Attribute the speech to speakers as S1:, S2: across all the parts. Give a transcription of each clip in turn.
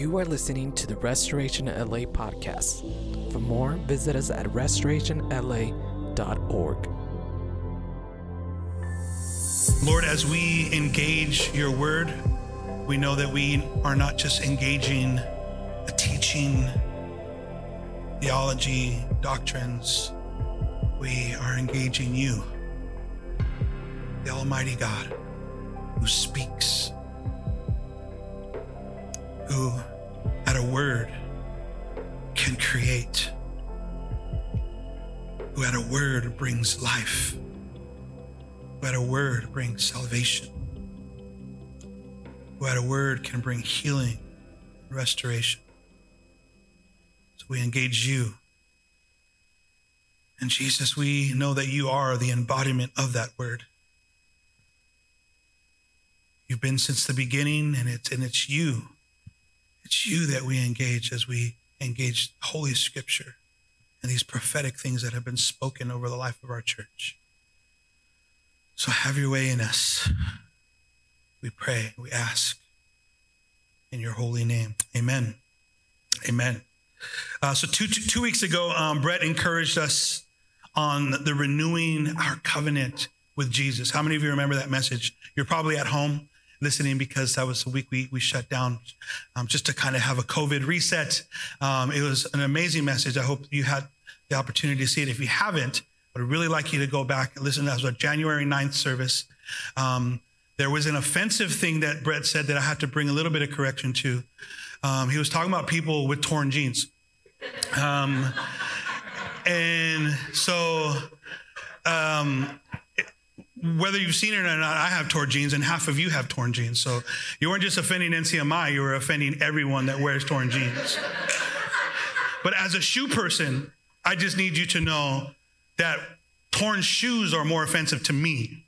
S1: You are listening to the Restoration LA podcast. For more, visit us at restorationla.org.
S2: Lord, as we engage your word, we know that we are not just engaging a teaching, theology, doctrines. We are engaging you, the Almighty God, who speaks, who at a word can create, who at a word brings life, who at a word brings salvation, who at a word can bring healing, and restoration. So we engage you. And Jesus, we know that you are the embodiment of that word. You've been since the beginning, and it's and it's you. It's you that we engage as we engage Holy Scripture and these prophetic things that have been spoken over the life of our church. So have your way in us. We pray, we ask in your holy name. Amen. Amen. Uh, so two, two, two weeks ago, um, Brett encouraged us on the renewing our covenant with Jesus. How many of you remember that message? You're probably at home listening because that was the week we, we shut down um, just to kind of have a COVID reset. Um, it was an amazing message. I hope you had the opportunity to see it. If you haven't, I'd really like you to go back and listen. That was a January 9th service. Um, there was an offensive thing that Brett said that I had to bring a little bit of correction to. Um, he was talking about people with torn jeans. Um, and so, um, whether you've seen it or not, I have torn jeans, and half of you have torn jeans. So you weren't just offending NCMI, you were offending everyone that wears torn jeans. but as a shoe person, I just need you to know that torn shoes are more offensive to me.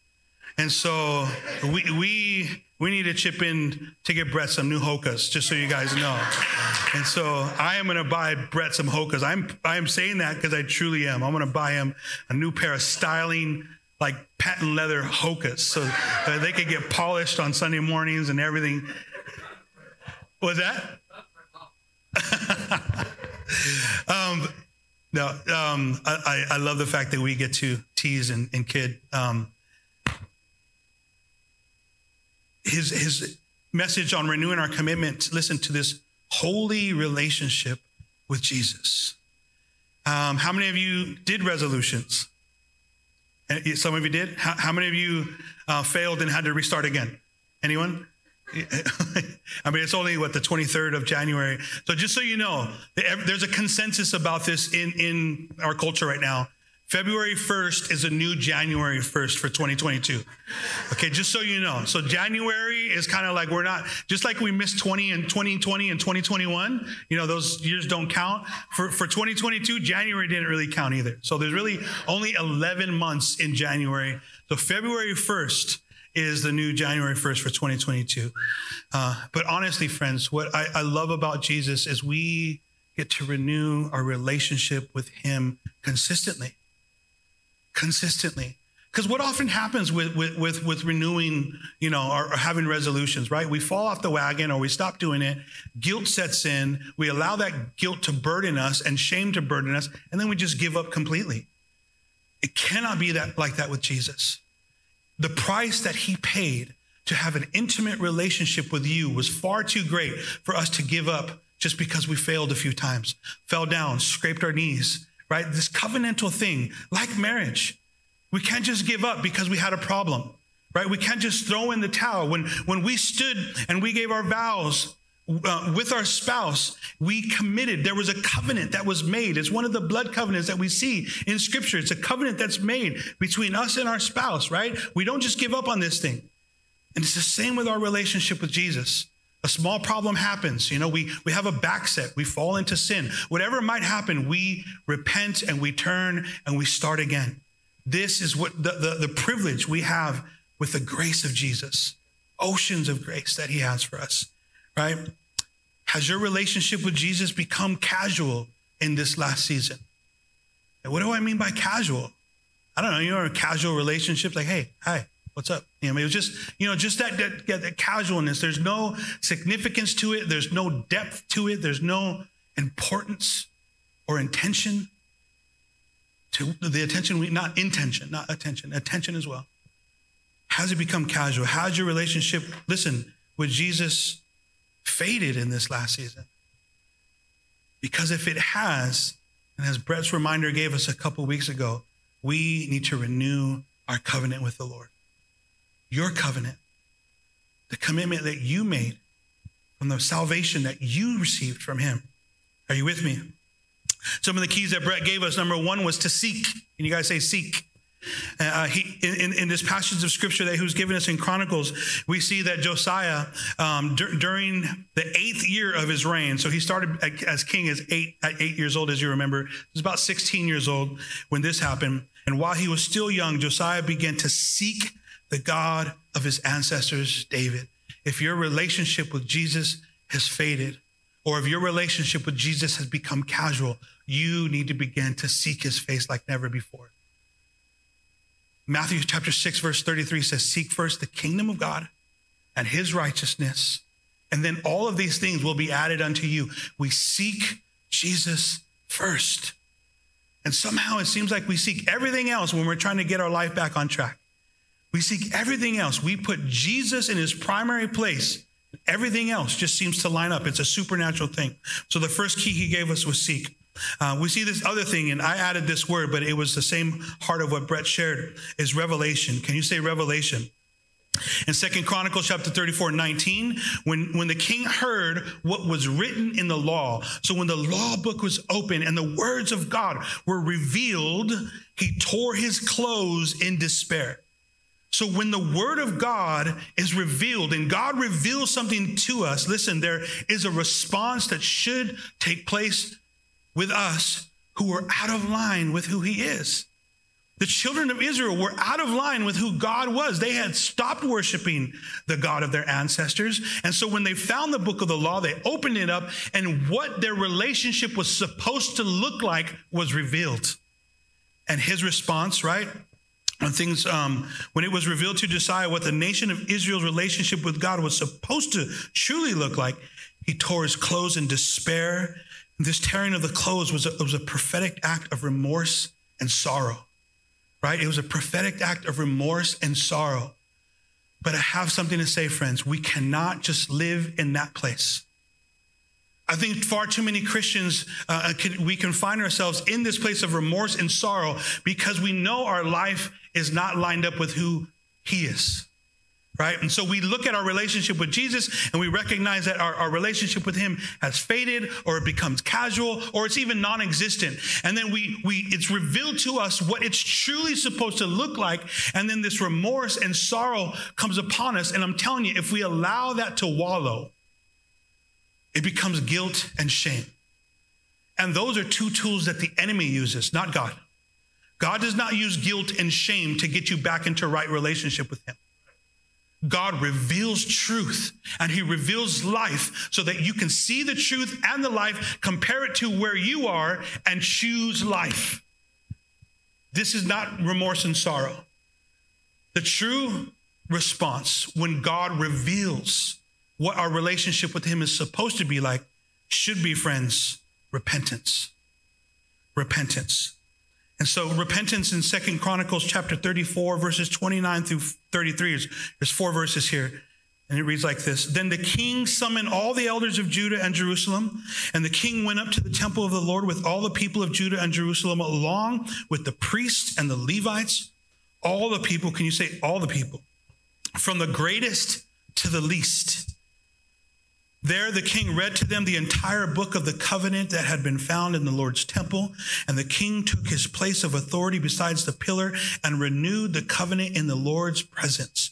S2: And so we, we, we need to chip in to get Brett some new Hokas, just so you guys know. And so I am going to buy Brett some Hokas. I'm, I am saying that because I truly am. I'm going to buy him a new pair of styling, like patent leather Hokas so they could get polished on Sunday mornings and everything. Was that? um, no, um, I, I, love the fact that we get to tease and, and kid. Um, his, his message on renewing our commitment, listen to this holy relationship with Jesus. Um, how many of you did resolutions? Some of you did. How, how many of you uh, failed and had to restart again? Anyone? I mean, it's only what the 23rd of January. So just so you know, there's a consensus about this in in our culture right now. February 1st is a new January 1st for 2022. Okay, just so you know. So January is kind of like we're not just like we missed 20 and 2020 and 2021. You know, those years don't count. For for 2022, January didn't really count either. So there's really only 11 months in January. So February 1st is the new January 1st for 2022. Uh, but honestly, friends, what I, I love about Jesus is we get to renew our relationship with Him consistently consistently. Because what often happens with, with, with, with renewing, you know, or, or, having resolutions, right? We fall off the wagon or we stop doing it. Guilt sets in. We allow that guilt to burden us and shame to burden us. And then we just give up completely. It cannot be that like that with Jesus. The price that he paid to have an intimate relationship with you was far too great for us to give up just because we failed a few times, fell down, scraped our knees, right? This covenantal thing, like marriage. We can't just give up because we had a problem, right? We can't just throw in the towel. When, when we stood and we gave our vows uh, with our spouse, we committed. There was a covenant that was made. It's one of the blood covenants that we see in scripture. It's a covenant that's made between us and our spouse, right? We don't just give up on this thing. And it's the same with our relationship with Jesus a small problem happens. You know we we have a backset we fall into sin. Whatever might happen we repent and we turn and we start again. This is what the, the, the privilege we have with the grace of jesus. Oceans of grace that he has for us right? Has your relationship with jesus become casual in this last season? And what do i mean by casual? I don't know. You know a casual relationship, like hey hi What's up? You know, it was just, you know, just that, that, that casualness. There's no significance to it. There's no depth to it. There's no importance or intention to the attention we not intention, not attention, attention as well. How's it become casual? How's your relationship, listen, with Jesus faded in this last season? Because if it has, and as Brett's reminder gave us a couple weeks ago, we need to renew our covenant with the Lord. Your covenant, the commitment that you made from the salvation that you received from Him. Are you with me? Some of the keys that Brett gave us, number one was to seek. Can you guys say seek? Uh, he, in, in, this passage of scripture that he was giving us in Chronicles, we see that Josiah, um, during the eighth year of his reign, so he started as king as eight, at eight years old, as you remember. He was about 16 years old when this happened. And while he was still young, Josiah began to seek the God of his ancestors, David. If your relationship with Jesus has faded, or if your relationship with Jesus has become casual, you need to begin to seek his face like never before. Matthew chapter 6, verse 33 says, Seek first the kingdom of God and his righteousness, and then all of these things will be added unto you. We seek Jesus first. And somehow it seems like we seek everything else when we're trying to get our life back on track. We seek everything else. We put Jesus in his primary place. Everything else just seems to line up. It's a supernatural thing. So the first key he gave us was seek. Uh, we see this other thing, and I added this word, but it was the same heart of what Brett shared is revelation. Can you say revelation? In Second Chronicles chapter 34, 19, when, when the king heard what was written in the law, so when the law book was open and the words of God were revealed, he tore his clothes in despair. So when the word of God is revealed and God reveals something to us, listen, there is a response that should take place with us who are out of line with who he is. The children of Israel were out of line with who God was. They had stopped worshiping the God of their ancestors. And so when they found the book of the law, they opened it up, and what their relationship was supposed to look like was revealed. And his response, right? When things, um, when it was revealed to Josiah what the nation of Israel's relationship with God was supposed to truly look like, he tore his clothes in despair this tearing of the clothes was a, was a prophetic act of remorse and sorrow, right? It was a prophetic act of remorse and sorrow. But I have something to say, friends. We cannot just live in that place. I think far too many Christians, uh, can, we can find ourselves in this place of remorse and sorrow because we know our life is not lined up with who He is right? And so we look at our relationship with Jesus and we recognize that our, our, relationship with him has faded or it becomes casual or it's even non-existent. And then we we it's revealed to us what it's truly supposed to look like. And then this remorse and sorrow comes upon us. And I'm telling you, if we allow that to wallow, it becomes guilt and shame. And those are two tools that the enemy uses, not God. God does not use guilt and shame to get you back into right relationship with him. God reveals truth and he reveals life so that you can see the truth and the life, compare it to where you are, and choose life. This is not remorse and sorrow. The true response when God reveals what our relationship with him is supposed to be like should be, friends, repentance. Repentance. And so repentance in Second Chronicles chapter 34, verses 29 through 33. is, There's four verses here. And it reads like this Then the king summoned all the elders of Judah and Jerusalem, and the king went up to the temple of the Lord with all the people of Judah and Jerusalem, along with the priests and the Levites. All the people, can you say all the people? From the greatest to the least. There, the king read to them the entire book of the covenant that had been found in the Lord's temple. And the king took his place of authority besides the pillar and renewed the covenant in the Lord's presence.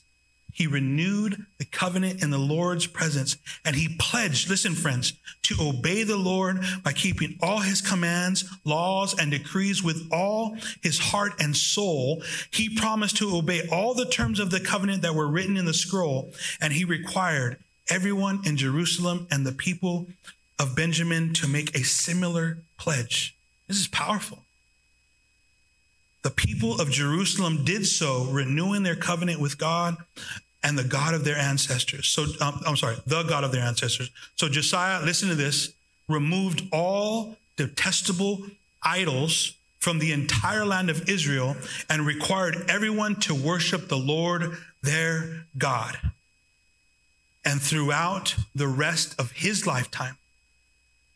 S2: He renewed the covenant in the Lord's presence and he pledged, listen, friends, to obey the Lord by keeping all his commands, laws, and decrees with all his heart and soul. He promised to obey all the terms of the covenant that were written in the scroll and he required everyone in Jerusalem and the people of Benjamin to make a similar pledge. This is powerful. the people of Jerusalem did so, renewing their covenant with God and the God of their ancestors. So, um, I'm sorry, the God of their ancestors. So, Josiah, listen to this, removed all detestable idols from the entire land of Israel and required everyone to worship the Lord their God. And throughout the rest of his lifetime,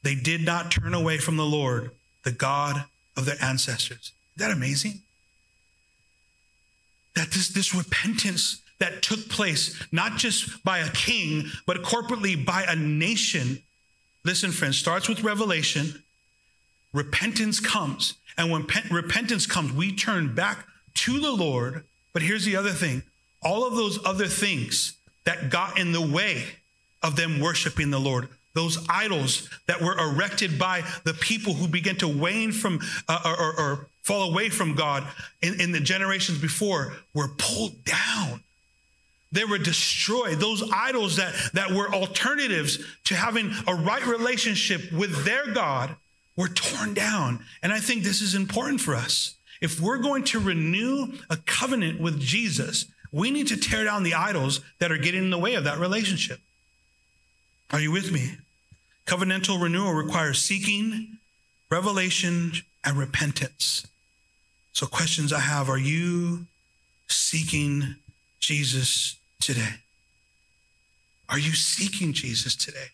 S2: they did not turn away from the Lord, the God of their ancestors. Is that amazing? That this, this repentance that took place, not just by a king, but corporately by a nation. Listen, friends, starts with revelation. Repentance comes. And when pe- repentance comes, we turn back to the Lord. But here's the other thing all of those other things that got in the way of them worshiping the Lord, those idols that were erected by the people who began to wane from uh, or, or, or, fall away from God in, in the generations before, were pulled down. They were destroyed. Those idols that, that were alternatives to having a right relationship with their God were torn down. And I think this is important for us. If we're going to renew a covenant with Jesus, we need to tear down the idols that are getting in the way of that relationship. Are you with me? Covenantal renewal requires seeking, revelation, and repentance. So, questions I have are you seeking Jesus today? Are you seeking Jesus today?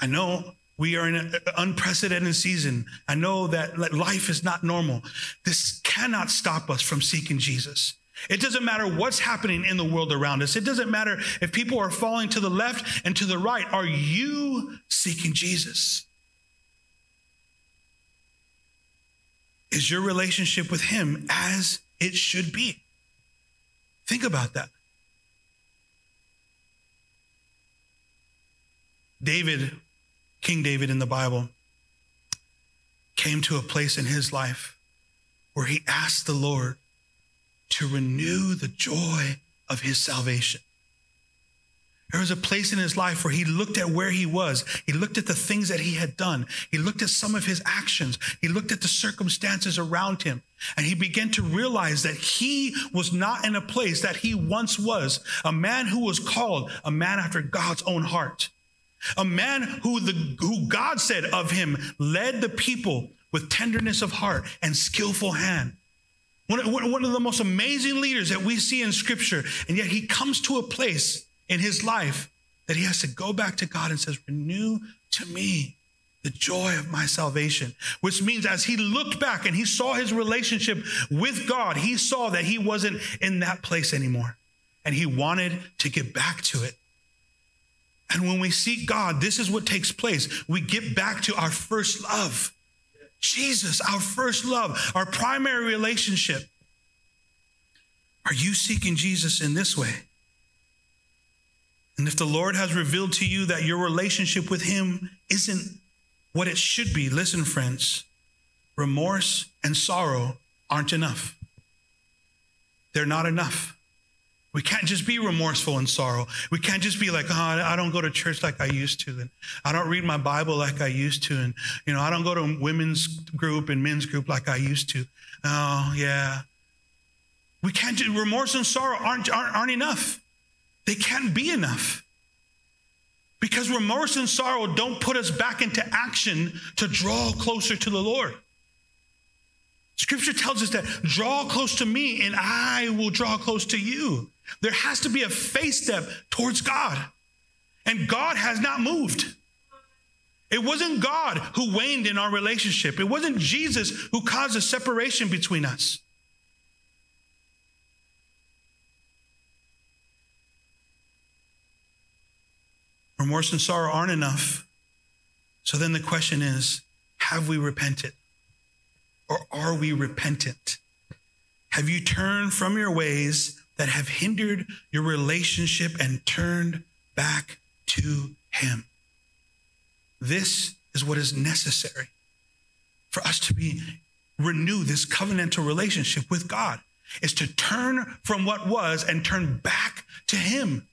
S2: I know we are in an unprecedented season. I know that life is not normal. This cannot stop us from seeking Jesus. It doesn't matter what's happening in the world around us. It doesn't matter if people are falling to the left and to the right. Are you seeking Jesus? Is your relationship with Him as it should be? Think about that. David, King David in the Bible, came to a place in his life where he asked the Lord to renew the joy of his salvation. There was a place in his life where he looked at where he was. He looked at the things that he had done. He looked at some of his actions. He looked at the circumstances around him. And he began to realize that he was not in a place that he once was. A man who was called a man after God's own heart. A man who the who God said of him led the people with tenderness of heart and skillful hand. One, one of the most amazing leaders that we see in scripture. And yet he comes to a place in his life that he has to go back to God and says, renew to me the joy of my salvation, which means as he looked back and he saw his relationship with God, he saw that he wasn't in that place anymore. And he wanted to get back to it. And when we seek God, this is what takes place. We get back to our first love. Jesus, our first love, our primary relationship. Are you seeking Jesus in this way? And if the Lord has revealed to you that your relationship with Him isn't what it should be, listen, friends, remorse and sorrow aren't enough. They're not enough. We can't just be remorseful and sorrow. We can't just be like, oh, I don't go to church like I used to, and I don't read my Bible like I used to, and you know, I don't go to women's group and men's group like I used to. Oh, yeah. We can't do remorse and sorrow aren't, aren't, aren't enough. They can't be enough. Because remorse and sorrow don't put us back into action to draw closer to the Lord. Scripture tells us that draw close to me and I will draw close to you. There has to be a face step towards God. And God has not moved. It wasn't God who waned in our relationship. It wasn't Jesus who caused a separation between us. Remorse and sorrow aren't enough. So then the question is have we repented? Or are we repentant? Have you turned from your ways that have hindered your relationship and turned back to Him. This is what is necessary for us to be renew this covenantal relationship with God is to turn from what was and turn back to him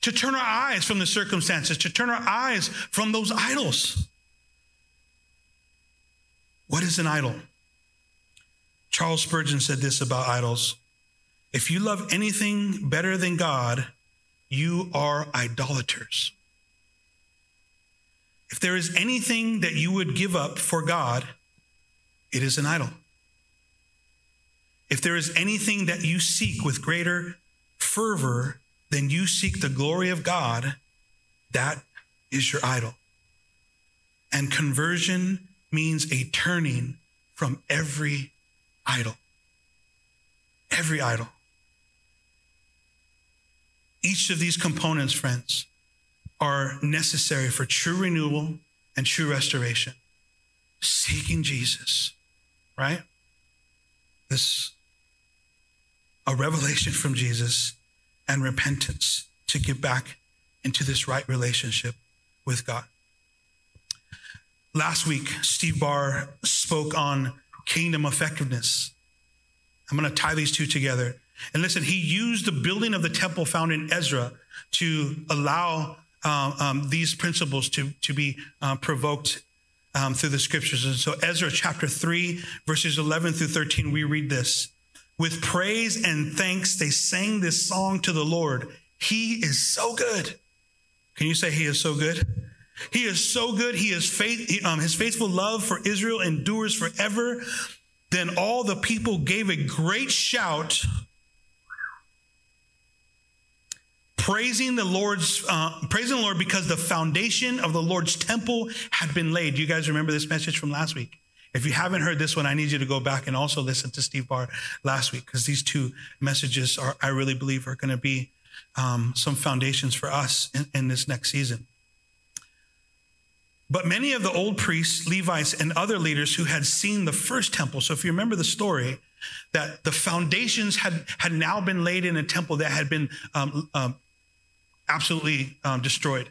S2: to turn our eyes from the circumstances to turn our eyes from those idols what is an idol Charles Spurgeon said this about idols If you love anything better than God, you are idolaters. If there is anything that you would give up for God, it is an idol. If there is anything that you seek with greater fervor than you seek the glory of God, that is your idol. And conversion means a turning from every idol. Every idol. Each of these components, friends, are necessary for true renewal and true restoration. Seeking Jesus, right? This a revelation from Jesus and repentance to get back into this right relationship with God. Last week, Steve Barr spoke on kingdom effectiveness. I'm going to tie these two together. And listen, he used the building of the temple found in Ezra to allow um, um, these principles to, to be uh, provoked um, through the scriptures. And so, Ezra chapter 3, verses 11 through 13, we read this. With praise and thanks, they sang this song to the Lord. He is so good. Can you say, He is so good? He is so good. He is faith, um, his faithful love for Israel endures forever. Then all the people gave a great shout, praising the Lord's, uh, praising the Lord because the foundation of the Lord's temple had been laid. Do you guys remember this message from last week? If you haven't heard this one, I need you to go back and also listen to Steve Barr last week because these two messages are, I really believe, are going to be um, some foundations for us in, in this next season. But many of the old priests, Levites, and other leaders who had seen the first temple, so if you remember the story, that the foundations had, had now been laid in a temple that had been um, um, absolutely um, destroyed.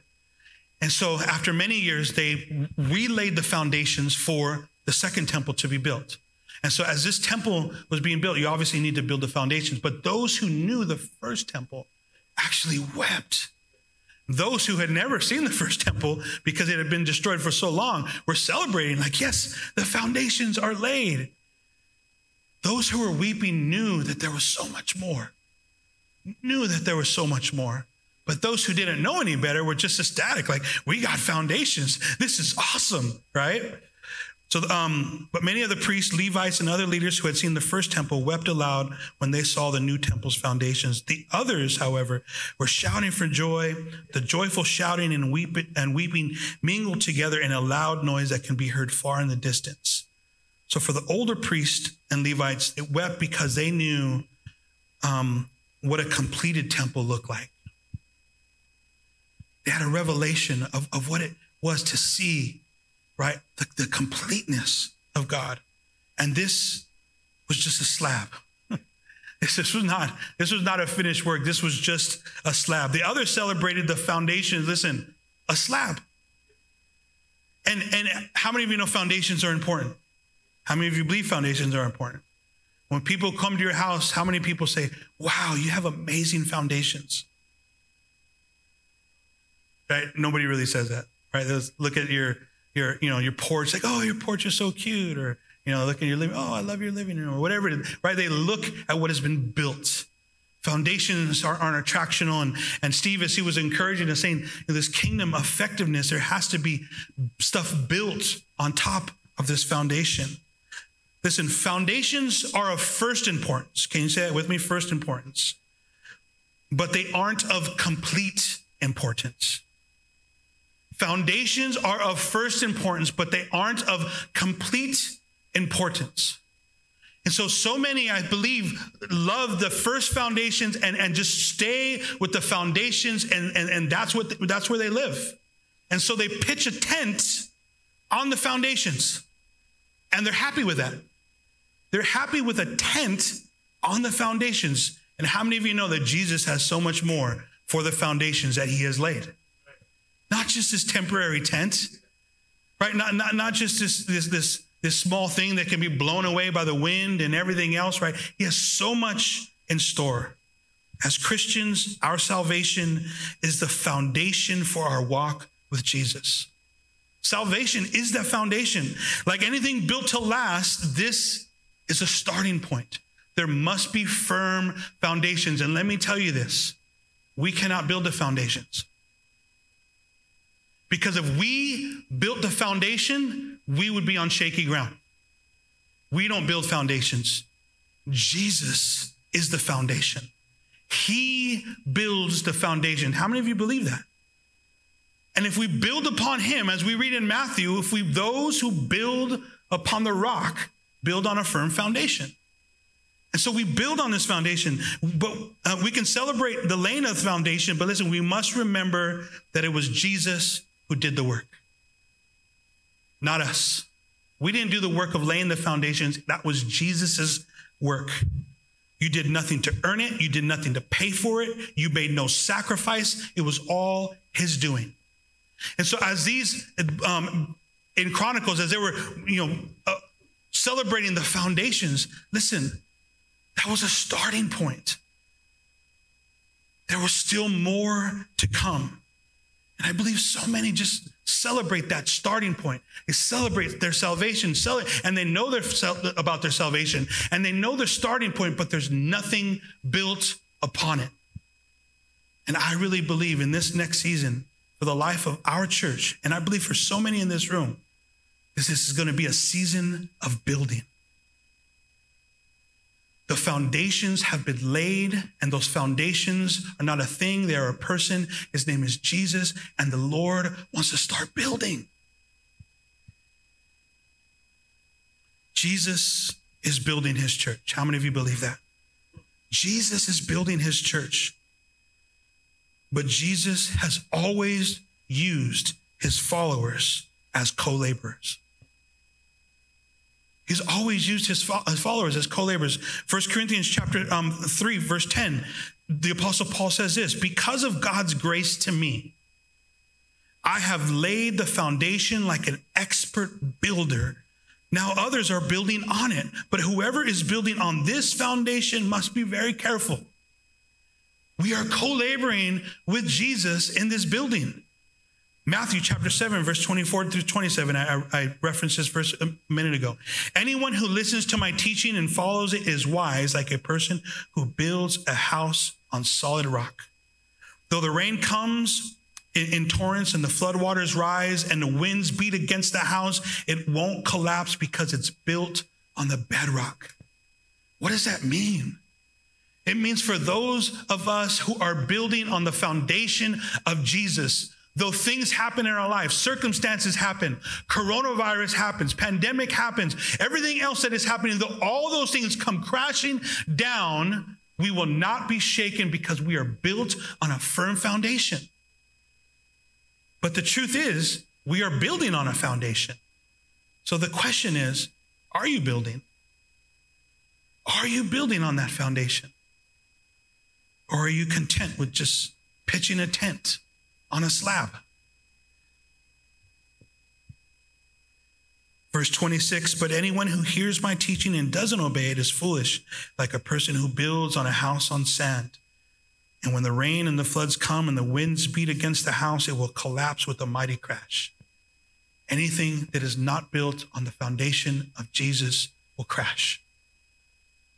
S2: And so after many years, they relaid the foundations for the second temple to be built. And so as this temple was being built, you obviously need to build the foundations. But those who knew the first temple actually wept those who had never seen the first temple because it had been destroyed for so long were celebrating, like, yes, the foundations are laid. Those who were weeping knew that there was so much more, knew that there was so much more. But those who didn't know any better were just ecstatic, like, we got foundations. This is awesome, right? So, um, but many of the priests, Levites, and other leaders who had seen the first temple wept aloud when they saw the new temple's foundations. The others, however, were shouting for joy. The joyful shouting and, weep- and weeping mingled together in a loud noise that can be heard far in the distance. So, for the older priests and Levites, it wept because they knew um, what a completed temple looked like. They had a revelation of, of what it was to see right? The, the completeness of God. And this was just a slab. This was not this was not a finished work. This was just a slab. The others celebrated the foundation. Listen, a slab. And and how many of you know foundations are important? How many of you believe foundations are important? When people come to your house, how many people say, "Wow, you have amazing foundations"? Right? Nobody really says that. Right? Let's look at your your, you know, your porch, like, oh, your porch is so cute, or you know, look at your living, oh, I love your living room, or whatever it is, right? They look at what has been built. Foundations are, aren't attractional. And, and Steve, as he was encouraging us, saying this kingdom effectiveness, there has to be stuff built on top of this foundation. Listen, foundations are of first importance. Can you say that with me? First importance. But they aren't of complete importance. Foundations are of first importance, but they aren't of complete importance. And so, so many, I believe, love the first foundations and, and just stay with the foundations, and, and, and that's, what, that's where they live. And so they pitch a tent on the foundations, and they're happy with that. They're happy with a tent on the foundations. And how many of you know that Jesus has so much more for the foundations that he has laid? Not just this temporary tent, right? Not, not, not just this, this, this, this small thing that can be blown away by the wind and everything else, right? He has so much in store. As Christians, our salvation is the foundation for our walk with Jesus. Salvation is that foundation. Like anything built to last, this is a starting point. There must be firm foundations. And let me tell you this we cannot build the foundations. Because if we built the foundation, we would be on shaky ground. We don't build foundations. Jesus is the foundation. He builds the foundation. How many of you believe that? And if we build upon him, as we read in Matthew, if we those who build upon the rock build on a firm foundation. And so we build on this foundation, but uh, we can celebrate the laying of the foundation. But listen, we must remember that it was Jesus who did the work, not us. We didn't do the work of laying the foundations. That was Jesus's work. You did nothing to earn it. You did nothing to pay for it. You made no sacrifice. It was all his doing. And so as these um, in Chronicles, as they were, you know, uh, celebrating the foundations, listen, that was a starting point. There was still more to come. And I believe so many just celebrate that starting point. They celebrate their salvation, and they know their, about their salvation, and they know their starting point, but there's nothing built upon it. And I really believe in this next season, for the life of our church, and I believe for so many in this room, is this is going to be a season of building. The foundations have been laid, and those foundations are not a thing, they are a person. His name is Jesus, and the Lord wants to start building. Jesus is building his church. How many of you believe that? Jesus is building his church. But Jesus has always used his followers as co laborers. He's always used his followers as co-laborers. 1 Corinthians chapter um, 3, verse 10, the apostle Paul says this, because of God's grace to me, I have laid the foundation like an expert builder. Now others are building on it, but whoever is building on this foundation must be very careful. We are co-laboring with Jesus in this building. Matthew chapter 7, verse 24 through 27. I, I, referenced this verse a minute ago. Anyone who listens to my teaching and follows it is wise, like a person who builds a house on solid rock. Though the rain comes in, in torrents and the floodwaters rise and the winds beat against the house, it won't collapse because it's built on the bedrock. What does that mean? It means for those of us who are building on the foundation of Jesus, Though things happen in our life, circumstances happen, coronavirus happens, pandemic happens, everything else that is happening, though all those things come crashing down, we will not be shaken because we are built on a firm foundation. But the truth is, we are building on a foundation. So the question is are you building? Are you building on that foundation? Or are you content with just pitching a tent? On a slab. Verse 26 But anyone who hears my teaching and doesn't obey it is foolish, like a person who builds on a house on sand. And when the rain and the floods come and the winds beat against the house, it will collapse with a mighty crash. Anything that is not built on the foundation of Jesus will crash.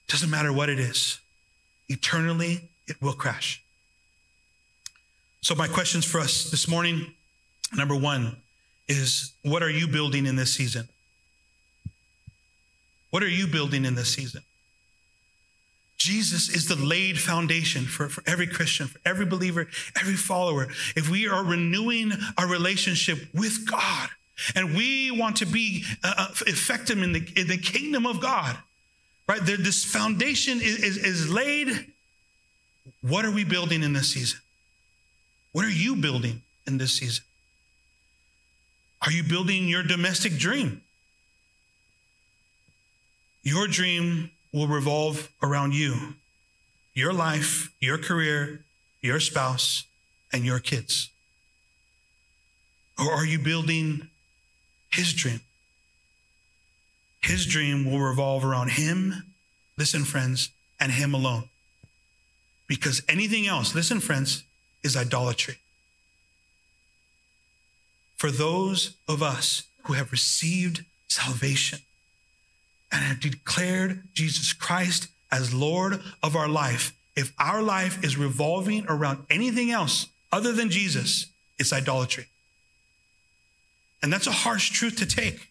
S2: Doesn't matter what it is, eternally, it will crash. So, my questions for us this morning number one is what are you building in this season? What are you building in this season? Jesus is the laid foundation for, for every Christian, for every believer, every follower. If we are renewing our relationship with God and we want to be uh, uh effective in the, in the kingdom of God, right? This foundation is, is, is laid. What are we building in this season? What are you building in this season? Are you building your domestic dream? Your dream will revolve around you, your life, your career, your spouse, and your kids. Or are you building his dream? His dream will revolve around him, listen, friends, and him alone. Because anything else, listen, friends, is idolatry. For those of us who have received salvation, and have declared Jesus Christ as Lord of our life, if our life is revolving around anything else other than Jesus, it's idolatry. And that's a harsh truth to take.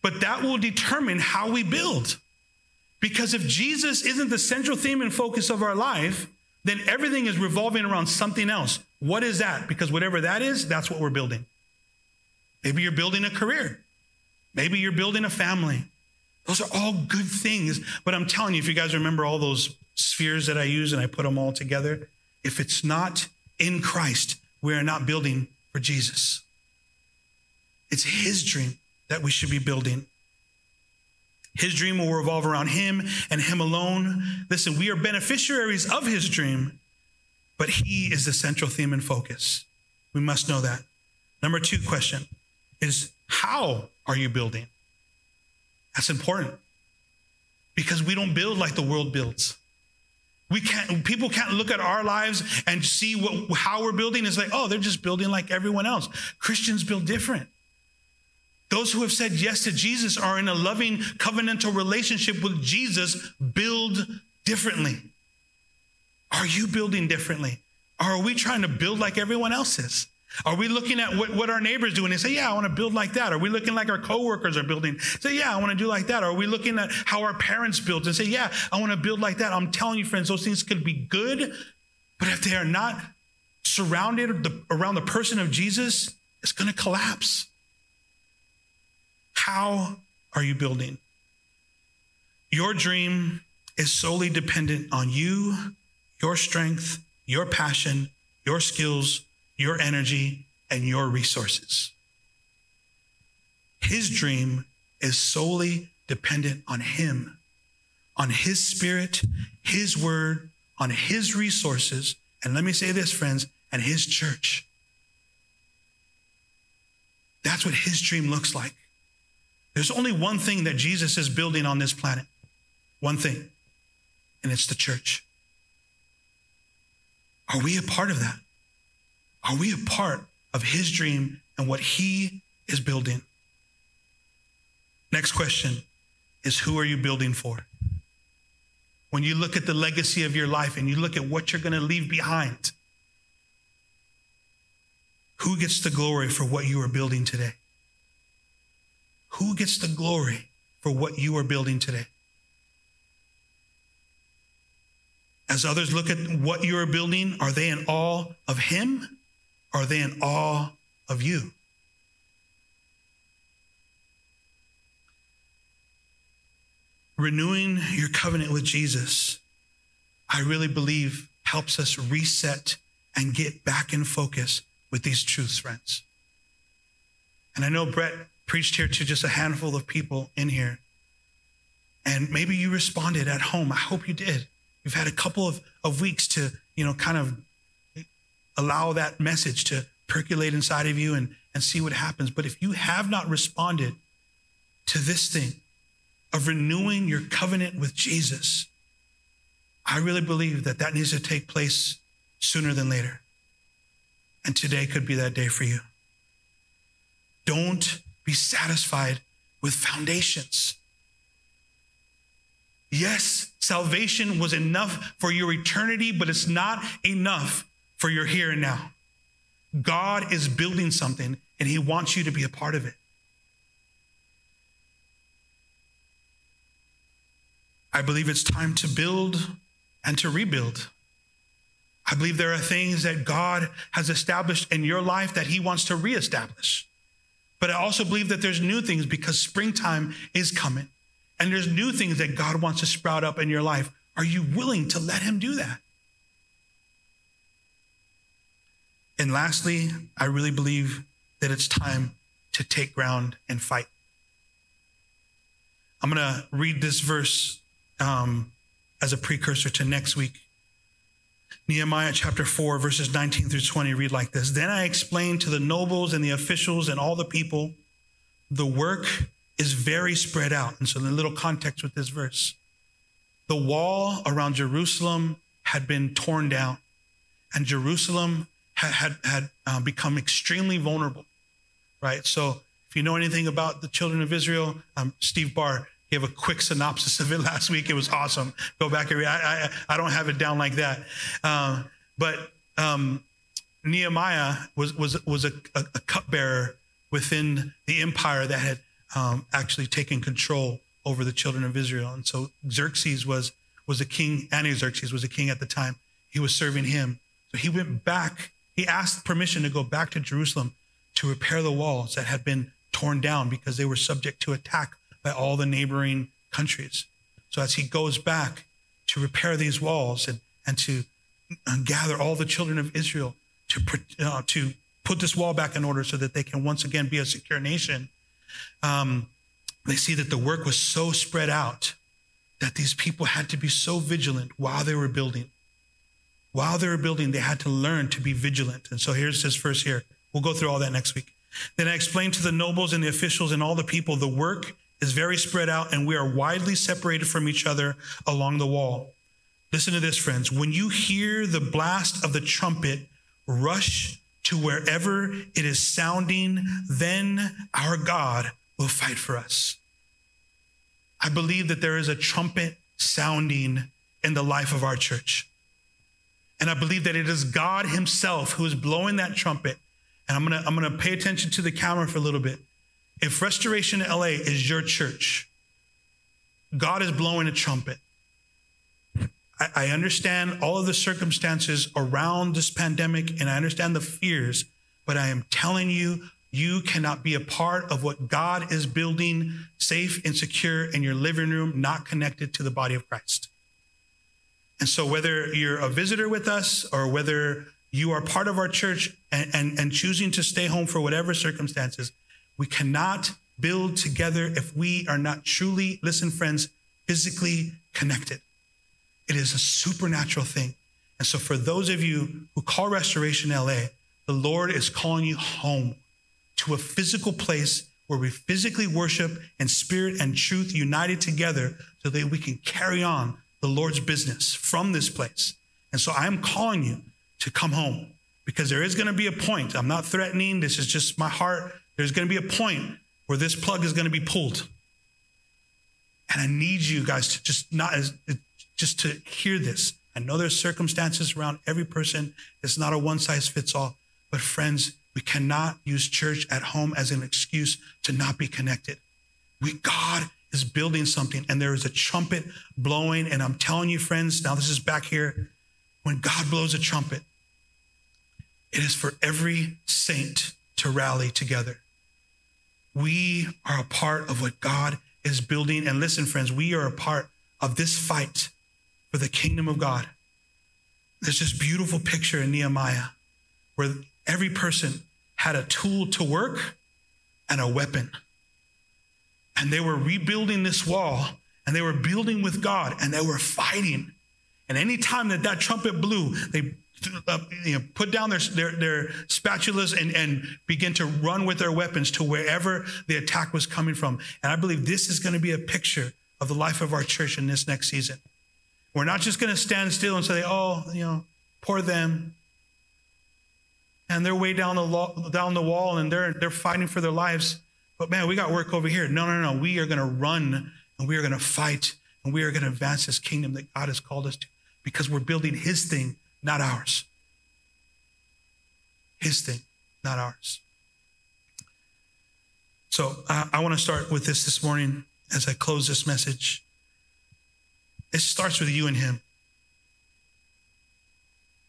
S2: But that will determine how we build. Because if Jesus isn't the central theme and focus of our life, then everything is revolving around something else. What is that? Because whatever that is, that's what we're building. Maybe you're building a career. Maybe you're building a family. Those are all good things. But I'm telling you, if you guys remember all those spheres that I use and I put them all together, if it's not in Christ, we are not building for Jesus. It's his dream that we should be building. His dream will revolve around him and him alone. Listen, we are beneficiaries of his dream, but he is the central theme and focus. We must know that. Number two question is how are you building? That's important because we don't build like the world builds. We can't, people can't look at our lives and see what, how we're building. It's like, oh, they're just building like everyone else. Christians build different. Those who have said yes to Jesus are in a loving covenantal relationship with Jesus, build differently. Are you building differently? Are we trying to build like everyone else is? Are we looking at what, what our neighbors do and they say, yeah, I want to build like that? Are we looking like our coworkers are building? Say, yeah, I want to do like that. Are we looking at how our parents built and say, yeah, I want to build like that? I'm telling you, friends, those things could be good, but if they are not surrounded around the person of Jesus, it's going to collapse. How are you building? Your dream is solely dependent on you, your strength, your passion, your skills, your energy, and your resources. His dream is solely dependent on Him, on His Spirit, His Word, on His resources, and let me say this, friends, and His church. That's what His dream looks like. There's only one thing that Jesus is building on this planet one thing, and it's the church. Are we a part of that? Are we a part of his dream and what he is building? Next question is who are you building for? When you look at the legacy of your life and you look at what you're going to leave behind, who gets the glory for what you are building today? Who gets the glory for what you are building today? As others look at what you are building, are they in awe of Him are they in awe of you? Renewing your covenant with Jesus, I really believe helps us reset and get back in focus with these truths, friends. And I know Brett preached here to just a handful of people in here. And maybe you responded at home. I hope you did. You've had a couple of, of weeks to, you know, kind of allow that message to percolate inside of you and, and see what happens. But if you have not responded to this thing of renewing your covenant with Jesus, I really believe that that needs to take place sooner than later. And today could be that day for you. Don't be satisfied with foundations. Yes, salvation was enough for your eternity, but it's not enough for your here and now. God is building something and he wants you to be a part of it. I believe it's time to build and to rebuild. I believe there are things that God has established in your life that he wants to reestablish. But I also believe that there's new things because springtime is coming and there's new things that God wants to sprout up in your life. Are you willing to let him do that? And lastly, I really believe that it's time to take ground and fight. I'm going to read this verse um, as a precursor to next week. Nehemiah chapter 4, verses 19 through 20 read like this Then I explained to the nobles and the officials and all the people, the work is very spread out. And so, the little context with this verse the wall around Jerusalem had been torn down, and Jerusalem had had, had um, become extremely vulnerable, right? So if you know anything about the children of Israel, um, Steve Barr, gave a quick synopsis of it last week. It was awesome. Go back and read. I, I, I don't have it down like that. Um, but um, Nehemiah was was was a, a, a, cupbearer within the empire that had um, actually taken control over the children of Israel, and so Xerxes was was a king. Xerxes was a king at the time. He was serving him, so he went back. He asked permission to go back to Jerusalem to repair the walls that had been torn down because they were subject to attack by all the neighboring countries. So as he goes back to repair these walls and and to gather all the children of Israel to, uh, to put this wall back in order so that they can once again be a secure nation. Um, they see that the work was so spread out that these people had to be so vigilant while they were building. While they were building, they had to learn to be vigilant. And so here's this verse here. We'll go through all that next week. Then I explained to the nobles and the officials and all the people the work is very spread out and we are widely separated from each other along the wall. Listen to this, friends. When you hear the blast of the trumpet, rush to wherever it is sounding, then our God will fight for us. I believe that there is a trumpet sounding in the life of our church. And I believe that it is God Himself who is blowing that trumpet. And I'm gonna, I'm gonna pay attention to the camera for a little bit. If Restoration LA is your church, God is blowing a trumpet. I, understand all of the circumstances around this pandemic and I understand the fears, but I am telling you, you cannot be a part of what God is building safe and secure in your living room, not connected to the body of Christ. And so, whether you're a visitor with us or whether you are part of our church and, and, and choosing to stay home for whatever circumstances, we cannot build together if we are not truly, listen, friends, physically connected. It is a supernatural thing. And so, for those of you who call Restoration LA, the Lord is calling you home to a physical place where we physically worship and spirit and truth united together so that we can carry on the Lord's business from this place. And so, I'm calling you to come home because there is going to be a point. I'm not threatening, this is just my heart. There's going to be a point where this plug is going to be pulled. And I need you guys to just not as just to hear this. I know there's circumstances around every person. It's not a one size fits all. But friends, we cannot use church at home as an excuse to not be connected. We, God is building something and there is a trumpet blowing. And I'm telling you, friends, now this is back here. When God blows a trumpet, it is for every saint to rally together. We are a part of what God is building. And listen, friends, we are a part of this fight for the kingdom of God. There's this beautiful picture in Nehemiah where every person had a tool to work and a weapon. And they were rebuilding this wall and they were building with God and they were fighting. And anytime that that trumpet blew, they uh, you know, put down their, their, their spatulas and, and begin to run with their weapons to wherever the attack was coming from. And I believe this is going to be a picture of the life of our church in this next season. We're not just going to stand still and say, oh, you know, poor them. And they're way down the, lo- down the wall and they're, they're fighting for their lives. But man, we got work over here. No, no, no. We are going to run and we are going to fight and we are going to advance this kingdom that God has called us to because we're building his thing, not ours. His thing, not ours. So uh, I want to start with this this morning as I close this message. It starts with you and him.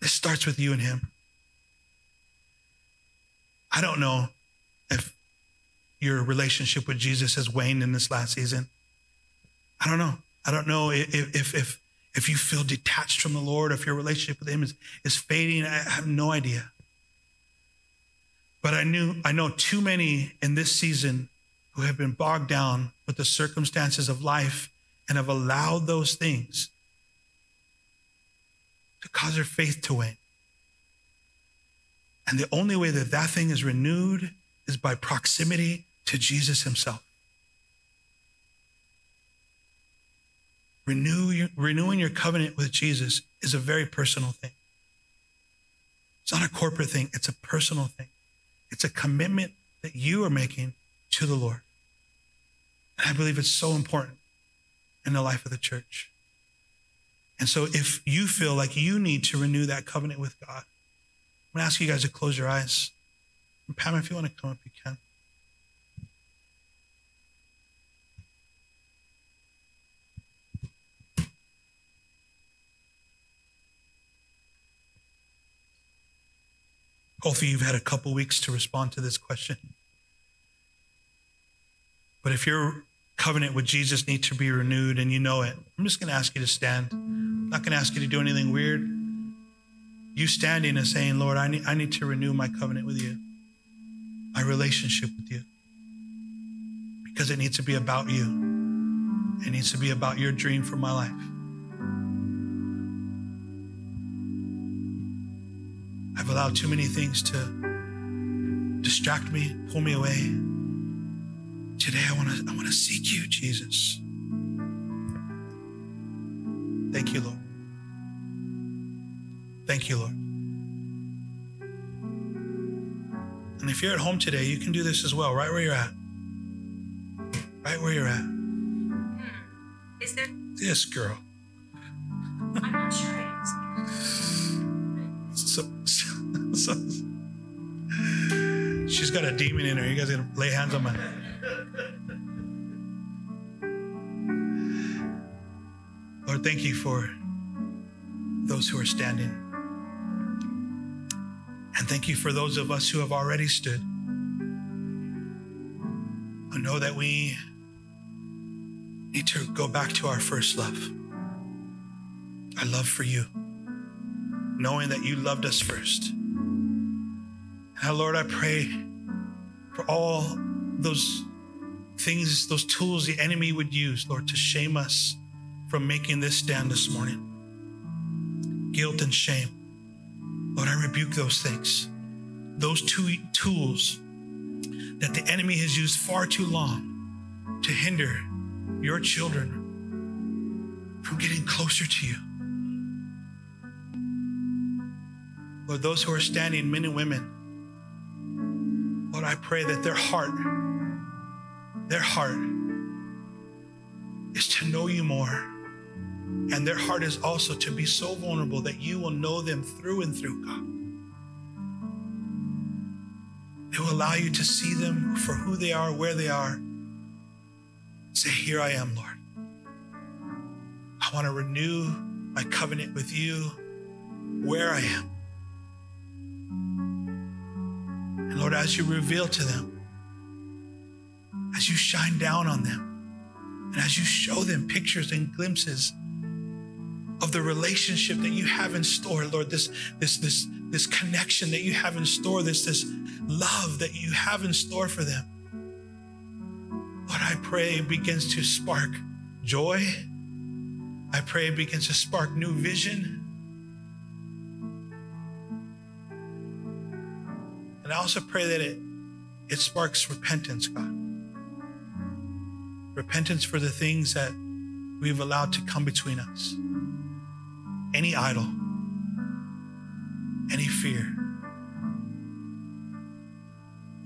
S2: It starts with you and him. I don't know if your relationship with Jesus has waned in this last season. I don't know. I don't know if if if, if you feel detached from the Lord, if your relationship with him is, is fading. I have no idea. But I knew I know too many in this season who have been bogged down with the circumstances of life and have allowed those things to cause their faith to wane. And the only way that that thing is renewed is by proximity to Jesus himself. Renew your, renewing your covenant with Jesus is a very personal thing. It's not a corporate thing, it's a personal thing. It's a commitment that you are making to the Lord. And I believe it's so important in the life of the church. And so if you feel like you need to renew that covenant with God, I'm going to ask you guys to close your eyes. And Pam, if you want to come up, you can. Hopefully, you've had a couple weeks to respond to this question. But if your covenant with Jesus needs to be renewed and you know it, I'm just going to ask you to stand. I'm not going to ask you to do anything weird. You standing and saying, Lord, I need, I need to renew my covenant with you, my relationship with you, because it needs to be about you. It needs to be about your dream for my life. I've allowed too many things to distract me, pull me away. Today I want to I want to seek you, Jesus. Thank you, Lord. Thank you, Lord. And if you're at home today, you can do this as well, right where you're at. Right where you're at.
S3: Hmm. Is there?
S2: This girl.
S3: I'm not sure.
S2: So- she's got a demon in her. You guys gonna lay hands on my. Lord, thank you for those who are standing. And thank you for those of us who have already stood. I know that we need to go back to our first love. Our love for you knowing that you loved us first. And Lord, I pray for all those things, those tools the enemy would use, Lord, to shame us from making this stand this morning. Guilt and shame. Lord, I rebuke those things. Those two tools that the enemy has used far too long to hinder your children from getting closer to you. Lord, those who are standing, men and women, Lord, I pray that their heart, their heart is to know you more. And their heart is also to be so vulnerable that you will know them through and through, God. They will allow you to see them for who they are, where they are. Say, Here I am, Lord. I want to renew my covenant with you where I am. And Lord, as you reveal to them, as you shine down on them, and as you show them pictures and glimpses of the relationship that you have in store, Lord, this, this, this, this connection that you have in store, this, this love that you have in store for them. Lord, I pray it begins to spark joy. I pray it begins to spark new vision. I also pray that it, it sparks repentance, God. Repentance for the things that we've allowed to come between us. Any idol, any fear.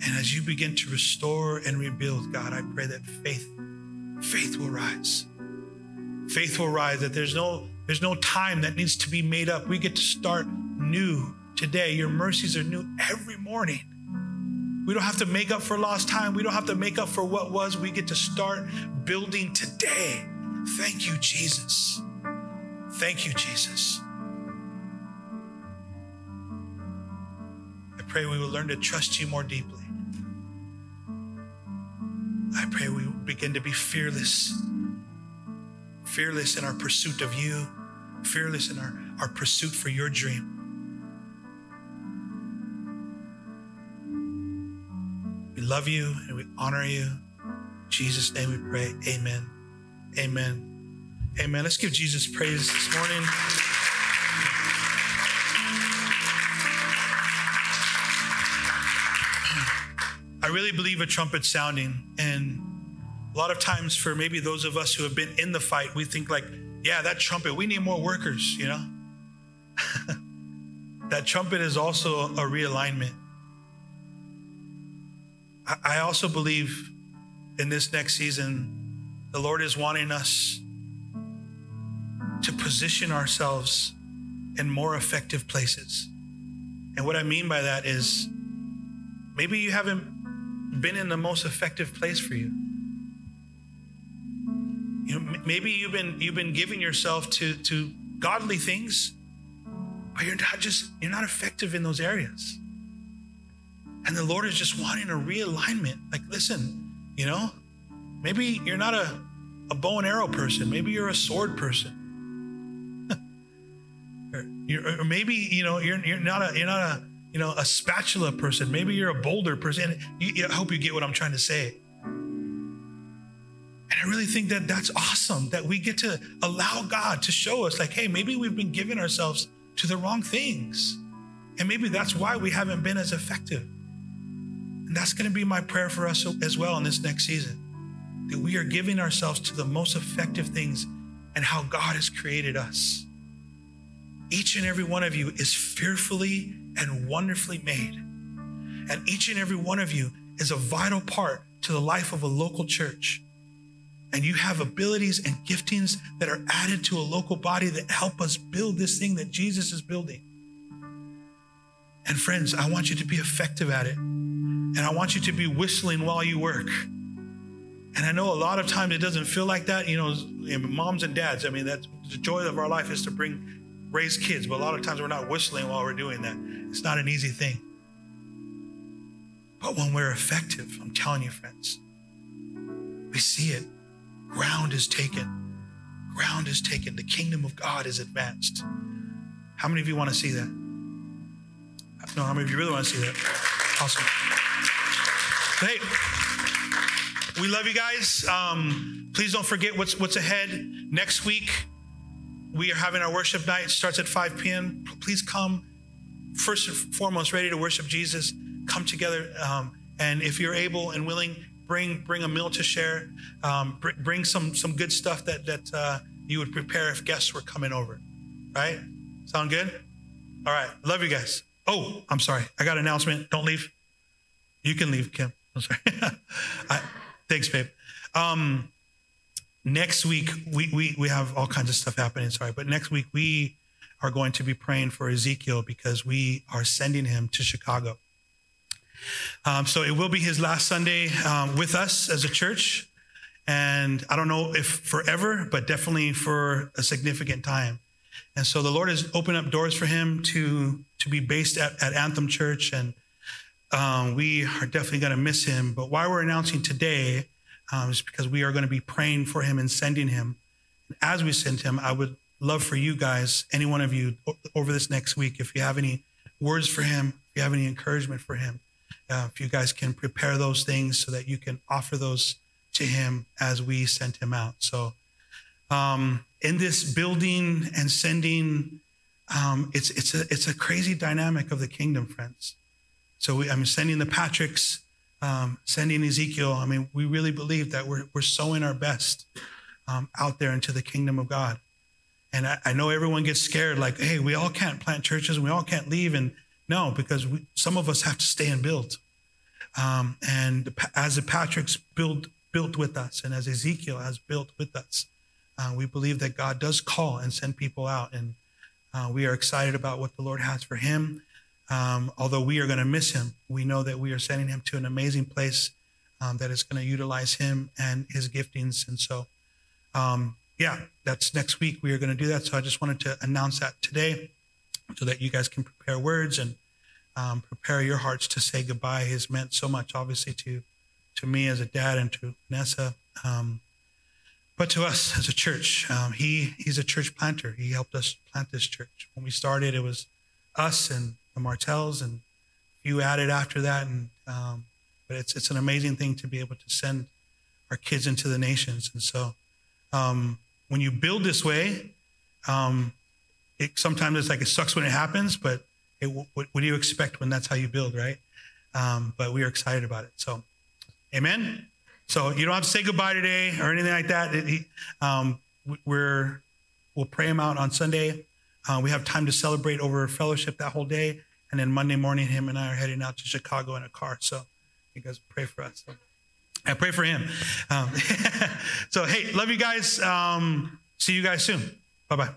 S2: And as you begin to restore and rebuild, God, I pray that faith, faith will rise. Faith will rise, that there's no, there's no time that needs to be made up. We get to start new today. Your mercies are new every morning. We don't have to make up for lost time. We don't have to make up for what was. We get to start building today. Thank you, Jesus. Thank you, Jesus. I pray we will learn to trust you more deeply. I pray we begin to be fearless, fearless in our pursuit of you, fearless in our, our pursuit for your dream. Love you and we honor you. In Jesus' name we pray. Amen. Amen. Amen. Let's give Jesus praise this morning. I really believe a trumpet sounding. And a lot of times, for maybe those of us who have been in the fight, we think, like, yeah, that trumpet, we need more workers, you know? that trumpet is also a realignment. I- also believe in this next season, the Lord is wanting us to position ourselves in more effective places. And what I mean by that is maybe you haven't been in the most effective place for you. You know, maybe you've been you've been giving yourself to to godly things, but you're not just you're not effective in those areas. And the Lord is just wanting a realignment. Like, listen, you know, maybe you're not a, a bow and arrow person. Maybe you're a sword person. or, or maybe you know you're you're not a you're not a you know a spatula person. Maybe you're a boulder person. You, you- I hope you get what I'm trying to say. And I really think that that's awesome that we get to allow God to show us, like, hey, maybe we've been giving ourselves to the wrong things. And maybe that's why we haven't been as effective. And that's going to be my prayer for us as well in this next season that we are giving ourselves to the most effective things and how God has created us. Each and every one of you is fearfully and wonderfully made. And each and every one of you is a vital part to the life of a local church. And you have abilities and giftings that are added to a local body that help us build this thing that Jesus is building. And friends, I want you to be effective at it. And I want you to be whistling while you work. And I know a lot of times it doesn't feel like that. You know, moms and dads, I mean, that's the joy of our life is to bring, raise kids. But a lot of times we're not whistling while we're doing that. It's not an easy thing. But when we're effective, I'm telling you, friends, we see it. Ground is taken. Ground is taken. The kingdom of God is advanced. How many of you want to see that? No, how many of you really want to see that? Awesome. Hey, we love you guys. Um, please don't forget what's what's ahead next week. We are having our worship night. It starts at 5 p.m. Please come. First and foremost, ready to worship Jesus. Come together, um, and if you're able and willing, bring bring a meal to share. Um, br- bring some some good stuff that that uh, you would prepare if guests were coming over. Right? Sound good? All right. Love you guys. Oh, I'm sorry. I got an announcement. Don't leave. You can leave, Kim. I'm sorry. I, thanks, babe. Um, next week we, we we have all kinds of stuff happening. Sorry, but next week we are going to be praying for Ezekiel because we are sending him to Chicago. Um, so it will be his last Sunday um, with us as a church, and I don't know if forever, but definitely for a significant time. And so the Lord has opened up doors for him to to be based at, at Anthem Church, and um, we are definitely going to miss him. But why we're announcing today um, is because we are going to be praying for him and sending him. As we send him, I would love for you guys, any one of you, over this next week, if you have any words for him, if you have any encouragement for him, uh, if you guys can prepare those things so that you can offer those to him as we send him out. So, um, in this building and sending, um, it's it's a it's a crazy dynamic of the kingdom, friends. So we, I'm sending the Patricks, um, sending Ezekiel. I mean, we really believe that we're we're sowing our best um, out there into the kingdom of God. And I, I know everyone gets scared, like, hey, we all can't plant churches, and we all can't leave, and no, because we, some of us have to stay and build. Um, and as the Patricks build built with us, and as Ezekiel has built with us, uh, we believe that God does call and send people out, and uh, we are excited about what the Lord has for him. Um, although we are going to miss him, we know that we are sending him to an amazing place um, that is going to utilize him and his giftings. And so, um, yeah, that's next week. We are going to do that. So I just wanted to announce that today so that you guys can prepare words and um, prepare your hearts to say goodbye. Has meant so much, obviously, to to me as a dad and to Nessa, um, but to us as a church. Um, he he's a church planter. He helped us plant this church. When we started, it was us and the Martells and a few added after that. And um, but it's it's an amazing thing to be able to send our kids into the nations. And so um, when you build this way, um, it sometimes it's like it sucks when it happens, but it, what, what do you expect when that's how you build, right? Um, but we are excited about it. So, amen. So you don't have to say goodbye today or anything like that. It- um, we- we're we'll pray him out on Sunday. Uh, we have time to celebrate over fellowship that whole day, and then Monday morning, him and I are heading out to Chicago in a car. So you guys pray for us. I pray for him. Um, so hey, love you guys. Um, see you guys soon. Bye bye.